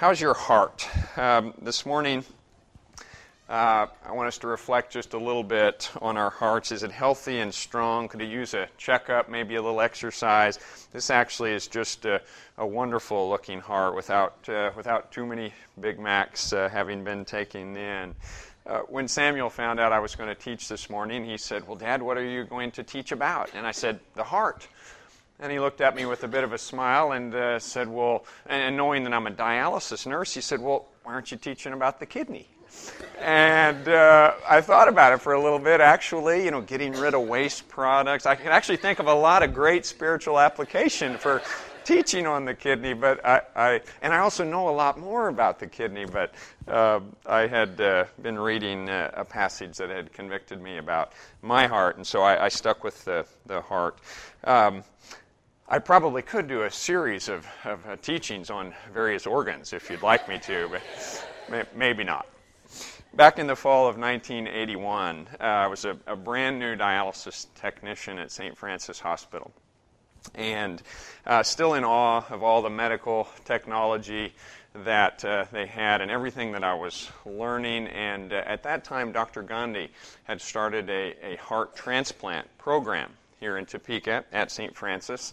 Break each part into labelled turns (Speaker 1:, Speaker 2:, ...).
Speaker 1: How's your heart? Um, this morning, uh, I want us to reflect just a little bit on our hearts. Is it healthy and strong? Could it use a checkup, maybe a little exercise? This actually is just a, a wonderful looking heart without, uh, without too many Big Macs uh, having been taken in. Uh, when Samuel found out I was going to teach this morning, he said, Well, Dad, what are you going to teach about? And I said, The heart. And he looked at me with a bit of a smile and uh, said, Well, and knowing that I'm a dialysis nurse, he said, Well, why aren't you teaching about the kidney? And uh, I thought about it for a little bit, actually, you know, getting rid of waste products. I can actually think of a lot of great spiritual application for teaching on the kidney, but I, I and I also know a lot more about the kidney, but uh, I had uh, been reading uh, a passage that had convicted me about my heart, and so I, I stuck with the, the heart. Um, I probably could do a series of, of uh, teachings on various organs if you'd like me to, but may, maybe not. Back in the fall of 1981, uh, I was a, a, brand new dialysis technician at St. Francis Hospital. And uh, still in awe of all the medical technology that uh, they had and everything that I was learning. And uh, at that time, Dr. Gandhi had started a, a heart transplant program here in Topeka at St. Francis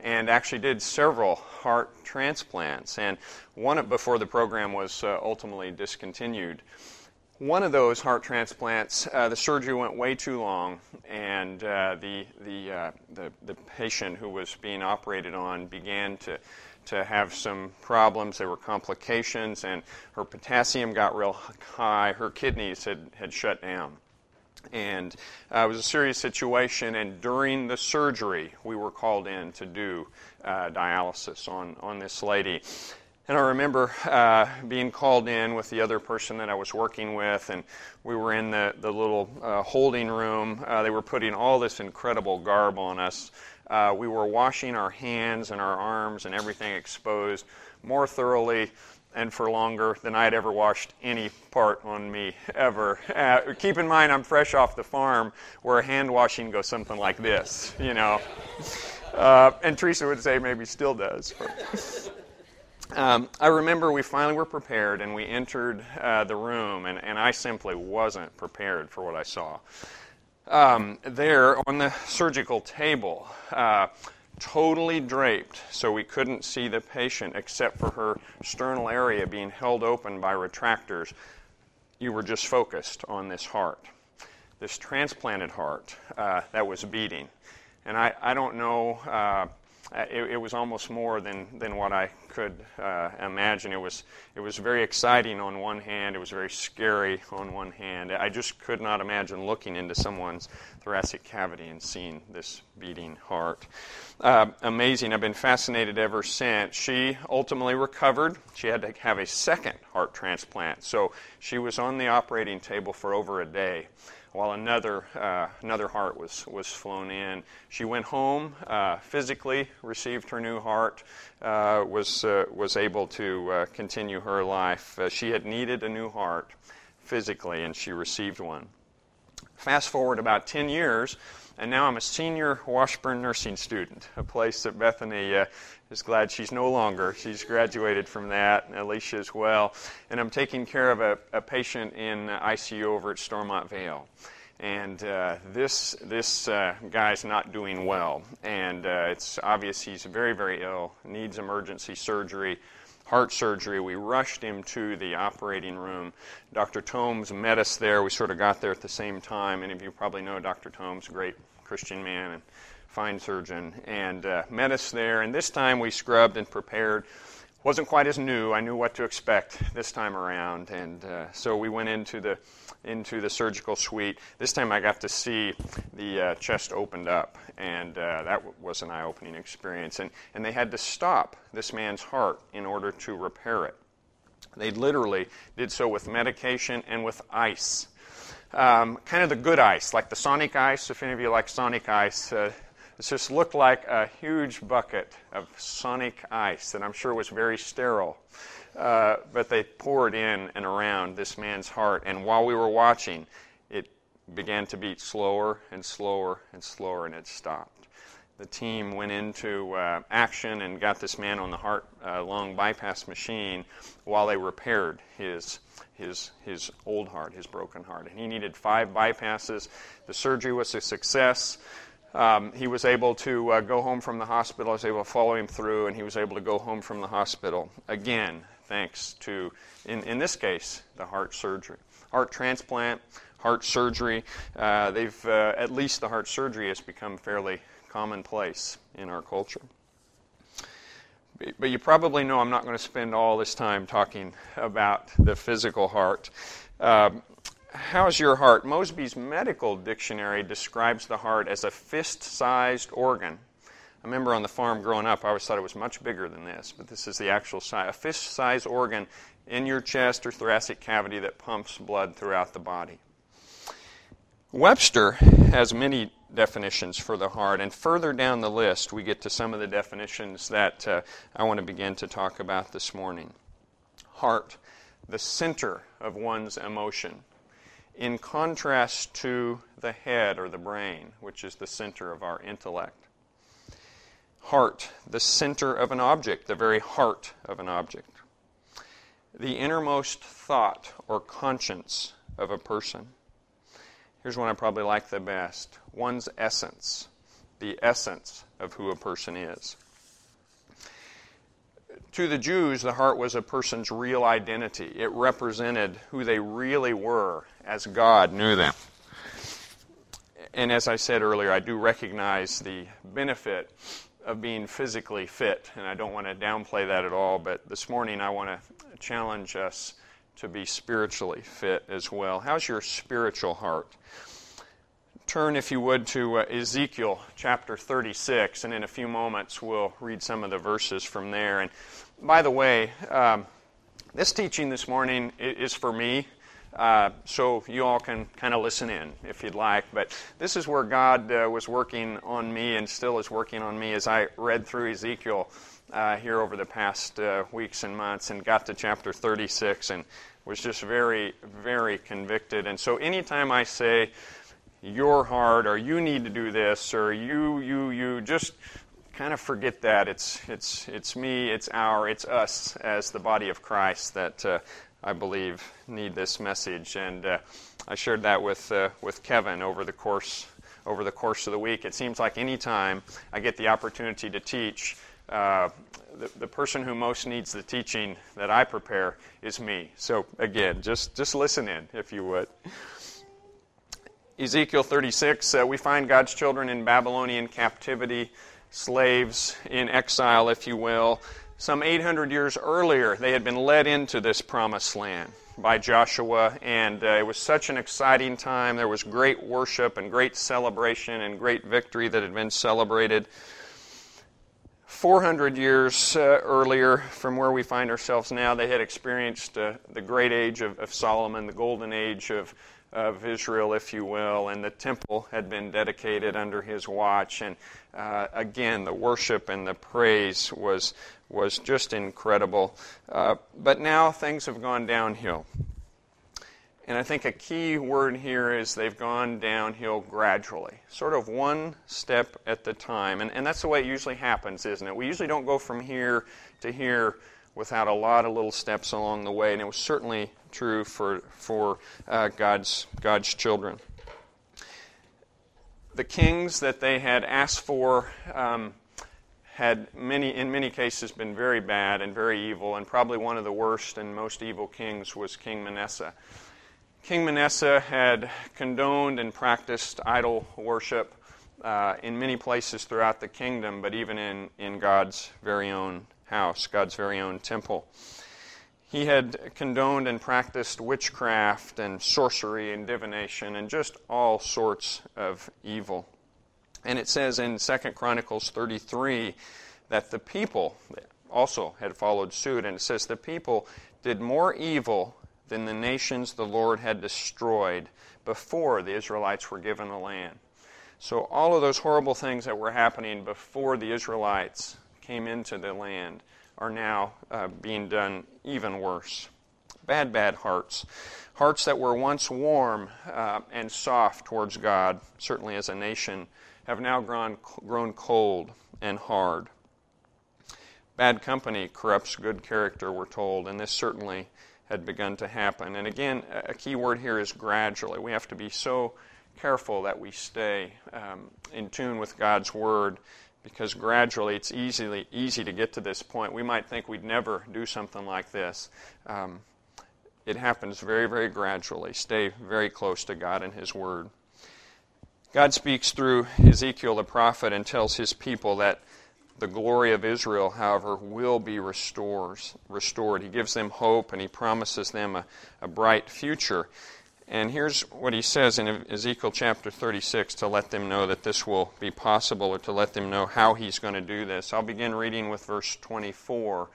Speaker 1: and actually did several heart transplants. And one before the program was uh, ultimately discontinued. One of those heart transplants, uh, the surgery went way too long, and uh, the, the, uh, the, the patient who was being operated on began to, to have some problems. There were complications, and her potassium got real high. Her kidneys had, had shut down. And uh, it was a serious situation, and during the surgery, we were called in to do uh, dialysis on, on this lady. And I remember uh, being called in with the other person that I was working with, and we were in the, the little uh, holding room. Uh, they were putting all this incredible garb on us. Uh, we were washing our hands and our arms and everything exposed more thoroughly and for longer than I had ever washed any part on me ever. Uh, keep in mind, I'm fresh off the farm where hand washing goes something like this, you know. Uh, and Teresa would say maybe still does. Um, I remember we finally were prepared and we entered uh, the room, and, and I simply wasn't prepared for what I saw. Um, there on the surgical table, uh, totally draped so we couldn't see the patient except for her sternal area being held open by retractors. You were just focused on this heart, this transplanted heart uh, that was beating. And I, I don't know, uh, it, it, was almost more than, than what I could uh, imagine. It was, it was very exciting on one hand, it was very scary on one hand. I just could not imagine looking into someone's thoracic cavity and seeing this beating heart. Uh, amazing. I've been fascinated ever since. She ultimately recovered. She had to have a second heart transplant. So she was on the operating table for over a day while another, uh, another heart was, was flown in. She went home, uh, physically received her new heart, uh, was, uh, was able to uh, continue her life. Uh, she had needed a new heart physically, and she received one. Fast forward about 10 years, and now I'm a senior Washburn nursing student, a place that Bethany is glad she's no longer. She's graduated from that, and Alicia as well. And I'm taking care of a, a patient in ICU over at Stormont Vail. And uh, this this uh, guy's not doing well, and uh, it's obvious he's very very ill, needs emergency surgery heart surgery. We rushed him to the operating room. Dr. Tomes met us there. We sort of got there at the same time. Many of you probably know Dr. Tomes, great Christian man and fine surgeon, and uh, met us there. And this time we scrubbed and prepared. Wasn't quite as new. I knew what to expect this time around, and uh, so we went into the into the surgical suite. This time I got to see the uh, chest opened up, and uh, that w- was an eye opening experience. And, and they had to stop this man's heart in order to repair it. They literally did so with medication and with ice. Um, kind of the good ice, like the Sonic ice, if any of you like Sonic ice. Uh, it just looked like a huge bucket of Sonic ice that I'm sure was very sterile. Uh, but they poured in and around this man's heart. And while we were watching, it began to beat slower and slower and slower, and it stopped. the team went into uh, action and got this man on the heart uh, lung bypass machine while they repaired his his his old heart, his broken heart, and he needed five bypasses. The surgery was a success. Um, he was able to uh, go home from the hospital. I was able to follow him through, and he was able to go home from the hospital again, thanks to, in, in this case, the heart surgery. Heart transplant, heart surgery. Uh, they've uh, at least the heart surgery has become fairly commonplace in our culture. But you probably know I'm not going to spend all this time talking about the physical heart. Um, how's your heart? Mosby's medical dictionary describes the heart as a fist sized organ. I remember on the farm growing up, I always thought it was much bigger than this, but this is the actual size. A fist sized organ in your chest or thoracic cavity that pumps blood throughout the body. Webster has many definitions for the heart, and further down the list, we get to some of the definitions that uh, I want to begin to talk about this morning. Heart, the center of one's emotion, in contrast to the head or the brain, which is the center of our intellect. Heart, the center of an object, the very heart of an object. The innermost thought or conscience of a person Here's one I probably like the best one's essence, the essence of who a person is. To the Jews, the heart was a person's real identity. It represented who they really were as God knew them. And as I said earlier, I do recognize the benefit of being physically fit, and I don't want to downplay that at all, but this morning I want to challenge us to be spiritually fit as well. How's your spiritual heart? Turn, if you would, to uh, Ezekiel chapter 36, and in a few moments we'll read some of the verses from there. And by the way, um, this teaching this morning is for me. Uh, so you all can kind of listen in if you'd like. But this is where God uh, was working on me and still is working on me as I read through Ezekiel uh, here over the past uh, weeks and months and got to chapter 36 and was just very, very convicted. And so anytime I say, your heart, or you need to do this, or you, you, you, just kind of forget that. It's, it's, it's me, it's our, it's us as the body of Christ that uh, I believe need this message. And uh, I shared that with, uh, with Kevin over the course over the course of the week. It seems like any time I get the opportunity to teach, uh, the, the person who most needs the teaching that I prepare is me. So again, just just listen in if you would. Ezekiel 36, uh, we find God's children in Babylonian captivity, slaves in exile, if you will. Some 800 years earlier, they had been led into this promised land by Joshua, and uh, it was such an exciting time. There was great worship and great celebration and great victory that had been celebrated. 400 years uh, earlier from where we find ourselves now, they had experienced uh, the great age of, of, Solomon, the golden age of, of Israel, if you will, and the temple had been dedicated under his watch. And uh, again, the worship and the praise was, was just incredible. Uh, but now things have gone downhill. And I think a key word here is they've gone downhill gradually, sort of one step at the time. And, and that's the way it usually happens, isn't it? We usually don't go from here to here without a lot of little steps along the way. And it was certainly true for, for uh, God's, God's children. The kings that they had asked for um, had many, in many cases been very bad and very evil, and probably one of the worst and most evil kings was King Manasseh. King Manasseh had condoned and practiced idol worship uh, in many places throughout the kingdom, but even in, in God's very own house, God's very own temple. He had condoned and practiced witchcraft and sorcery and divination and just all sorts of evil. And it says in 2 Chronicles 33 that the people also had followed suit. And it says the people did more evil than the nations the Lord had destroyed before the Israelites were given the land. So, all of those horrible things that were happening before the Israelites came into the land are now uh, being done even worse. Bad, bad hearts. Hearts that were once warm uh, and soft towards God, certainly as a nation have now grown, grown cold and hard. Bad company corrupts good character, we're told, and this certainly had begun to happen. And again, a key word here is gradually. We have to be so careful that we stay um, in tune with God's Word because gradually it's easily easy to get to this point. We might think we'd never do something like this. Um, it happens very, very gradually. Stay very close to God and His Word. God speaks through Ezekiel the prophet and tells his people that the glory of Israel, however, will be restores, restored. He gives them hope and he promises them a, a bright future. And here's what he says in Ezekiel chapter 36 to let them know that this will be possible or to let them know how he's going to do this. I'll begin reading with verse 24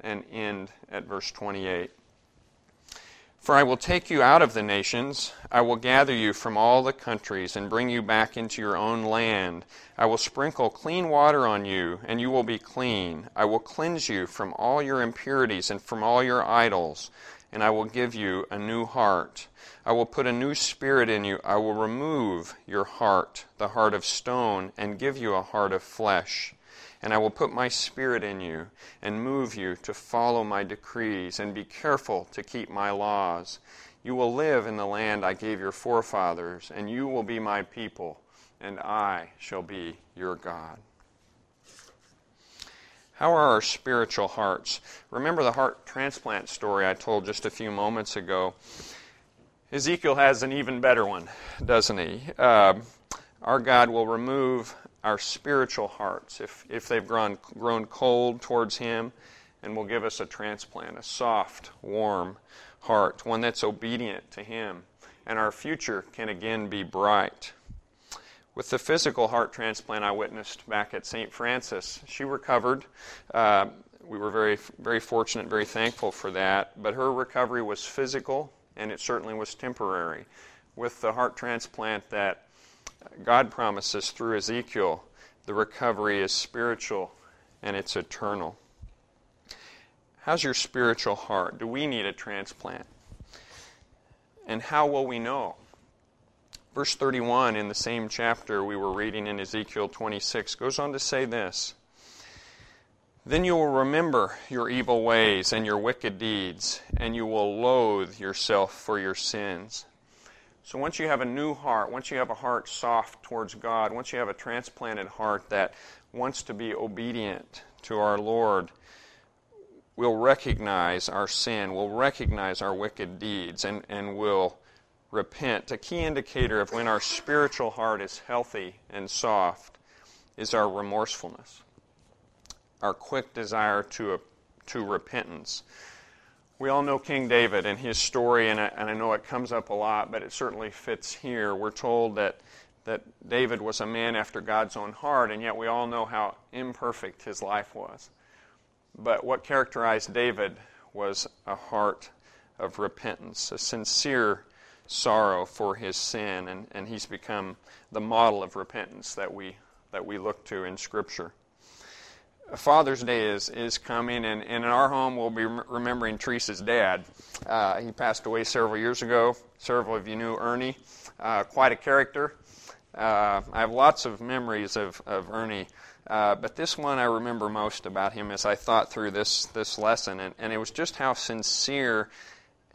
Speaker 1: and end at verse 28. For I will take you out of the nations, I will gather you from all the countries, and bring you back into your own land. I will sprinkle clean water on you, and you will be clean. I will cleanse you from all your impurities and from all your idols, and I will give you a new heart. I will put a new spirit in you. I will remove your heart, the heart of stone, and give you a heart of flesh and I will put my spirit in you and move you to follow my decrees and be careful to keep my laws. You will live in the land I gave your forefathers, and you will be my people, and I shall be your God. How are our spiritual hearts? Remember the heart transplant story I told just a few moments ago. Ezekiel has an even better one, doesn't he? Uh, our God will remove our spiritual hearts, if, if they've grown, grown cold towards Him, and will give us a transplant, a soft, warm heart, one that's obedient to Him. And our future can again be bright. With the physical heart transplant I witnessed back at St. Francis, she recovered. Uh, we were very, very fortunate, very thankful for that. But her recovery was physical, and it certainly was temporary. With the heart transplant that God promises through Ezekiel the recovery is spiritual and it's eternal. How's your spiritual heart? Do we need a transplant? And how will we know? Verse 31 in the same chapter we were reading in Ezekiel 26 goes on to say this Then you will remember your evil ways and your wicked deeds, and you will loathe yourself for your sins. So once you have a new heart, once you have a heart soft towards God, once you have a transplanted heart that wants to be obedient to our Lord, we'll recognize our sin, we'll recognize our wicked deeds, and, and we'll repent. A key indicator of when our spiritual heart is healthy and soft is our remorsefulness, our quick desire to, to repentance. We all know King David and his story, and I, and I know it comes up a lot, but it certainly fits here. We're told that, that David was a man after God's own heart, and yet we all know how imperfect his life was. But what characterized David was a heart of repentance, a sincere sorrow for his sin, and, and he's become the model of repentance that we, that we look to in Scripture. Father's Day is, is coming, and, and in our home, we'll be remembering Teresa's dad. Uh, he passed away several years ago. Several of you knew Ernie. Uh, quite a character. Uh, I have lots of memories of, of Ernie, uh, but this one I remember most about him as I thought through this, this lesson, and, and it was just how sincere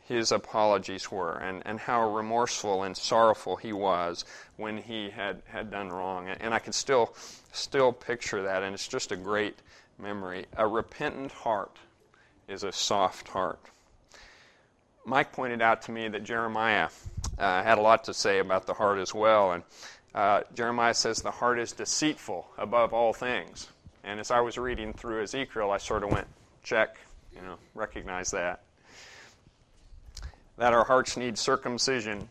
Speaker 1: his apologies were and, and how remorseful and sorrowful he was when he had, had done wrong. And I can still still picture that, and it's just a great memory. A repentant heart is a soft heart. Mike pointed out to me that Jeremiah uh, had a lot to say about the heart as well, and uh, Jeremiah says the heart is deceitful above all things. And as I was reading through Ezekiel, I sort of went, check, you know, recognize that. That our hearts need circumcision.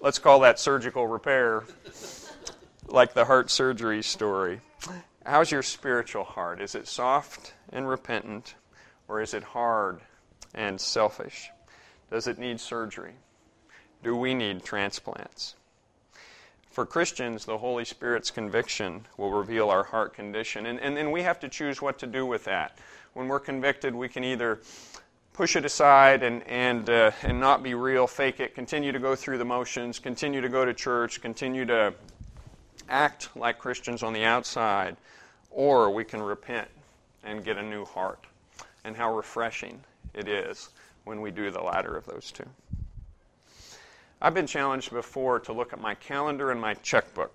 Speaker 1: Let's call that surgical repair, like the heart surgery story. How's your spiritual heart? Is it soft and repentant, or is it hard and selfish? Does it need surgery? Do we need transplants? For Christians, the Holy Spirit's conviction will reveal our heart condition, and, and then we have to choose what to do with that. When we're convicted, we can either push it aside and, and, uh, and not be real, fake it, continue to go through the motions, continue to go to church, continue to act like Christians on the outside, or we can repent and get a new heart. And how refreshing it is when we do the latter of those two. I've been challenged before to look at my calendar and my checkbook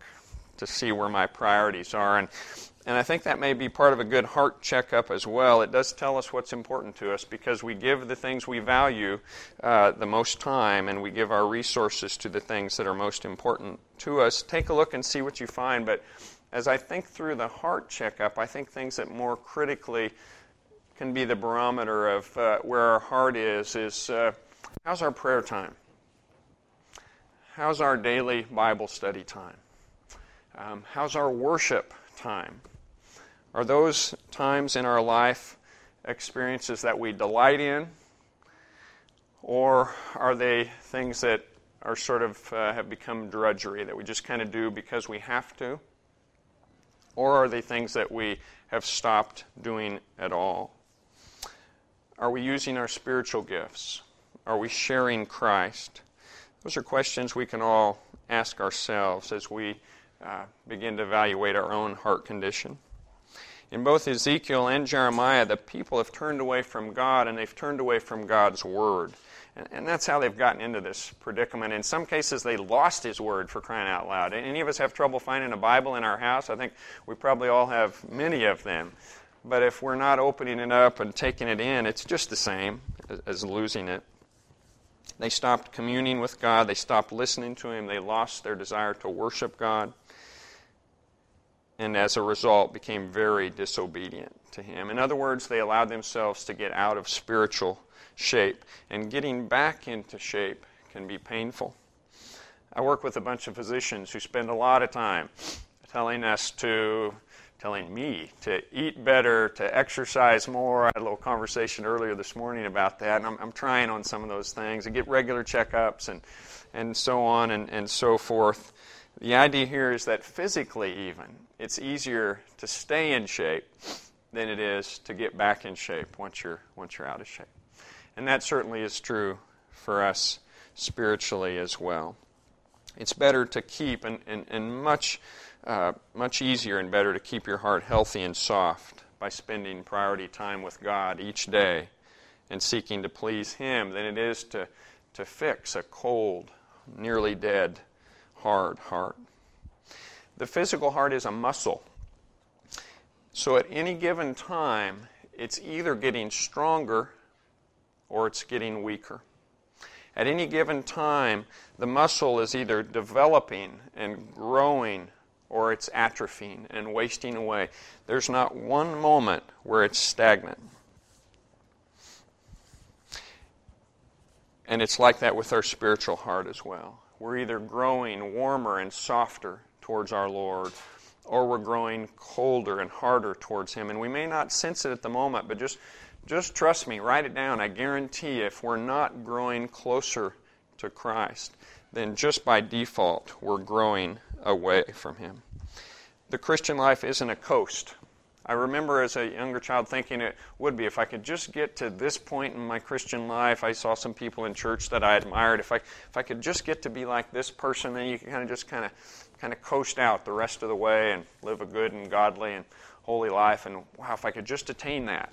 Speaker 1: to see where my priorities are. And, and I think that may be part of a good heart checkup as well. It does tell us what's important to us because we give the things we value uh, the most time and we give our resources to the things that are most important to us. Take a look and see what you find. But as I think through the heart checkup, I think things that more critically can be the barometer of uh, where our heart is is uh, how's our prayer time? How's our daily Bible study time? Um, how's our worship time? Are those times in our life experiences that we delight in? Or are they things that are sort of uh, have become drudgery that we just kind of do because we have to? Or are they things that we have stopped doing at all? Are we using our spiritual gifts? Are we sharing Christ? Those are questions we can all ask ourselves as we uh, begin to evaluate our own heart condition. In both Ezekiel and Jeremiah, the people have turned away from God and they've turned away from God's Word. And, and, that's how they've gotten into this predicament. In some cases, they lost His Word for crying out loud. Any of us have trouble finding a Bible in our house? I think we probably all have many of them. But if we're not opening it up and taking it in, it's just the same as, as losing it. They stopped communing with God. They stopped listening to Him. They lost their desire to worship God and as a result became very disobedient to him. In other words, they allowed themselves to get out of spiritual shape, and getting back into shape can be painful. I work with a bunch of physicians who spend a lot of time telling us to telling me to eat better, to exercise more. I had a little conversation earlier this morning about that, and I'm, I'm trying on some of those things and get regular checkups and, and so on and, and so forth. The idea here is that physically, even, it's easier to stay in shape than it is to get back in shape once you're, once you're out of shape. And that certainly is true for us spiritually as well. It's better to keep, and, and, and much, uh, much easier and better to keep your heart healthy and soft by spending priority time with God each day and seeking to please Him than it is to, to fix a cold, nearly dead hard heart. The physical heart is a muscle. So at any given time, it's either getting stronger or it's getting weaker. At any given time, the muscle is either developing and growing or it's atrophying and wasting away. There's not one moment where it's stagnant. And it's like that with our spiritual heart as well we're either growing warmer and softer towards our Lord, or we're growing colder and harder towards Him. And we may not sense it at the moment, but just, just trust me, write it down. I guarantee if we're not growing closer to Christ, then just by default, we're growing away from Him. The Christian life isn't a coast. I remember as a younger child thinking it would be if I could just get to this point in my Christian life. I saw some people in church that I admired. If I if I could just get to be like this person, then you can kind of just kind of kind of coast out the rest of the way and live a good and godly and holy life. And wow, if I could just attain that.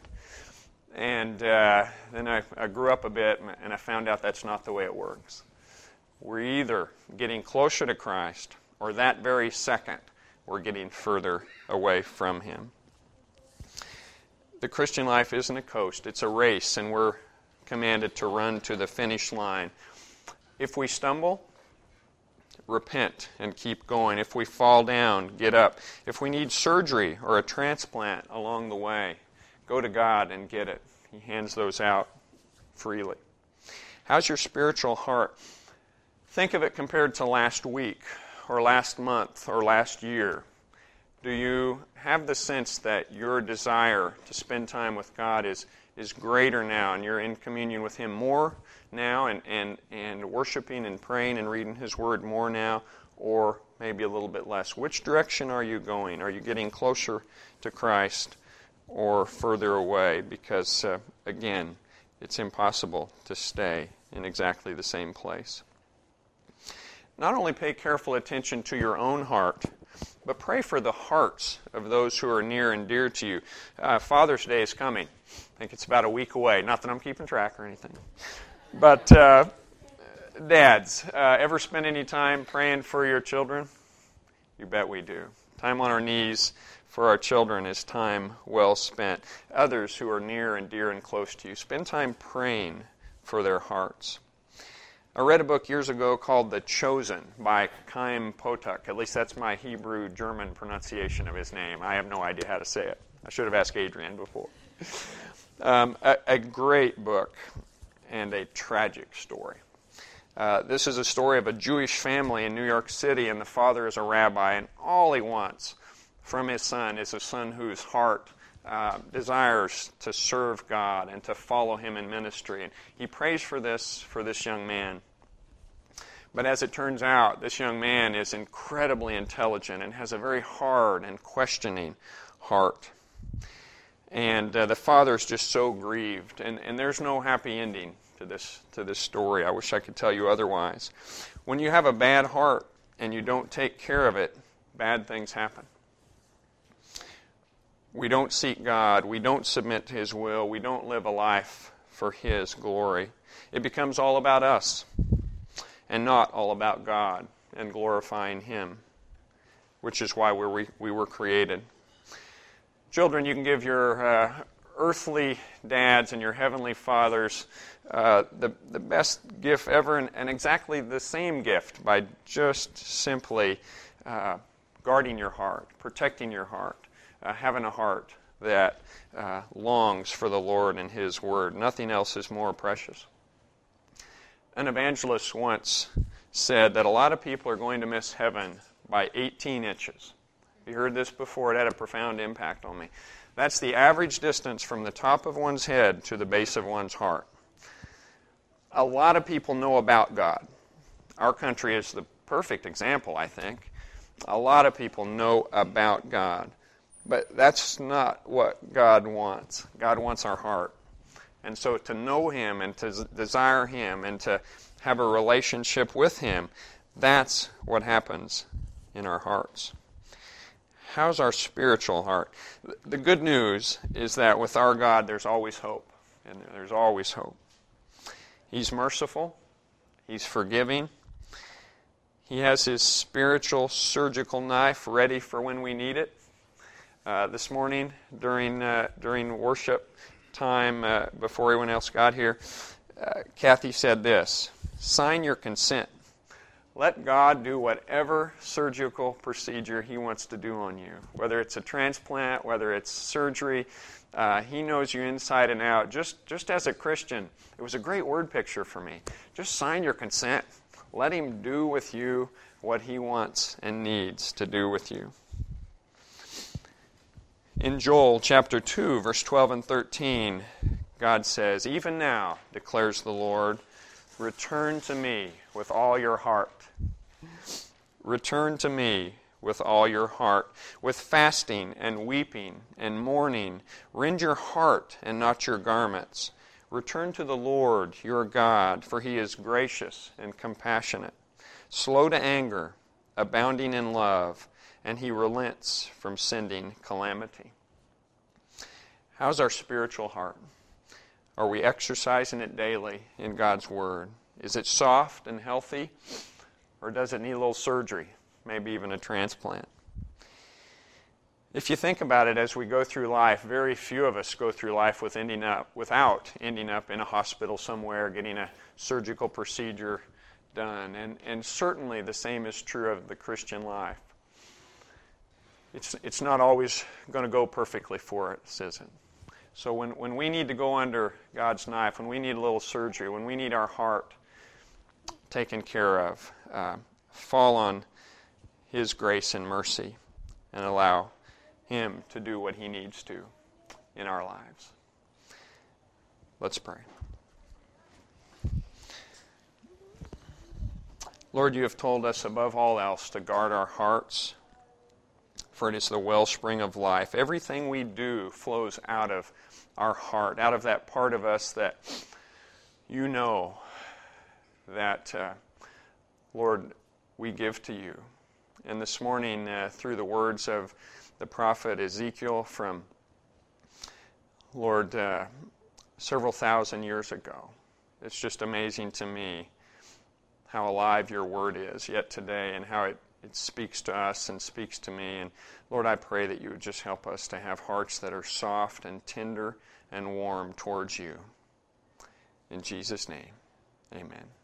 Speaker 1: And uh, then I, I grew up a bit and I found out that's not the way it works. We're either getting closer to Christ or that very second we're getting further away from Him the Christian life isn't a coast, it's a race, and we're commanded to run to the finish line. If we stumble, repent and keep going. If we fall down, get up. If we need surgery or a transplant along the way, go to God and get it. He hands those out freely. How's your spiritual heart? Think of it compared to last week or last month or last year. Do you have the sense that your desire to spend time with God is, is greater now and you're in communion with Him more now and, and, and worshiping and praying and reading His Word more now, or maybe a little bit less? Which direction are you going? Are you getting closer to Christ or further away? Because, uh, again, it's impossible to stay in exactly the same place. Not only pay careful attention to your own heart but pray for the hearts of those who are near and dear to you. Uh, Father's Day is coming. I think it's about a week away. Not that I'm keeping track or anything. But, uh, dads, uh, ever spend any time praying for your children? You bet we do. Time on our knees for our children is time well spent. Others who are near and dear and close to you, spend time praying for their hearts. I read a book years ago called The Chosen by Chaim Potok. At least that's my Hebrew German pronunciation of his name. I have no idea how to say it. I should have asked Adrian before. Um, a, a, great book and a tragic story. Uh, this is a story of a Jewish family in New York City, and the father is a rabbi, and all he wants from his son is a son whose heart uh, desires to serve God and to follow Him in ministry. And he prays for this for this young man. But as it turns out, this young man is incredibly intelligent and has a very hard and questioning heart. And uh, the father is just so grieved, and, and there's no happy ending to this to this story. I wish I could tell you otherwise. When you have a bad heart and you don't take care of it, bad things happen. We don't seek God. We don't submit to His will. We don't live a life for His glory. It becomes all about us and not all about God and glorifying Him, which is why we we were created. Children, you can give your uh, earthly dads and your heavenly fathers uh, the, the best gift ever and, and, exactly the same gift by just simply uh, guarding your heart, protecting your heart uh, having a heart that uh, longs for the Lord and His Word. Nothing else is more precious. An evangelist once said that a lot of people are going to miss heaven by 18 inches. You heard this before, it had a profound impact on me. That's the average distance from the top of one's head to the base of one's heart. A lot of people know about God. Our country is the perfect example, I think. A lot of people know about God. But that's not what God wants. God wants our heart. And so to know Him and to desire Him and to have a relationship with Him, that's what happens in our hearts. How's our spiritual heart? The good news is that with our God, there's always hope. And there's always hope. He's merciful, He's forgiving. He has His spiritual surgical knife ready for when we need it. Uh, this morning during uh, during worship time uh, before everyone else got here, uh, Kathy said this: "Sign your consent. Let God do whatever surgical procedure He wants to do on you, whether it's a transplant, whether it's surgery." Uh, he knows you inside and out. Just, just as a Christian, it was a great word picture for me. Just sign your consent. Let Him do with you what He wants and needs to do with you. In Joel chapter 2, verse 12 and 13, God says, Even now, declares the Lord, return to me with all your heart. Return to me with all your heart, with fasting and weeping and mourning. Rend your heart and not your garments. Return to the Lord your God, for he is gracious and compassionate, slow to anger, abounding in love and he relents from sending calamity. How's our spiritual heart? Are we exercising it daily in God's Word? Is it soft and healthy, or does it need a little surgery, maybe even a transplant? If you think about it as we go through life, very few of us go through life with ending up, without ending up in a hospital somewhere, getting a surgical procedure done. And, and certainly the same is true of the Christian life it's, it's not always going to go perfectly for us, is it? So when, when we need to go under God's knife, when we need a little surgery, when we need our heart taken care of, uh, fall on His grace and mercy and allow Him to do what He needs to in our lives. Let's pray. Lord, you have told us above all else to guard our hearts for it is the wellspring of life. Everything we do flows out of our heart, out of that part of us that you know that, uh, Lord, we give to you. And this morning, uh, through the words of the prophet Ezekiel from Lord, uh, several thousand years ago, it's just amazing to me how alive your word is yet today and how it, it speaks to us and speaks to me. And Lord, I pray that you would just help us to have hearts that are soft and tender and warm towards you. In Jesus' name, amen.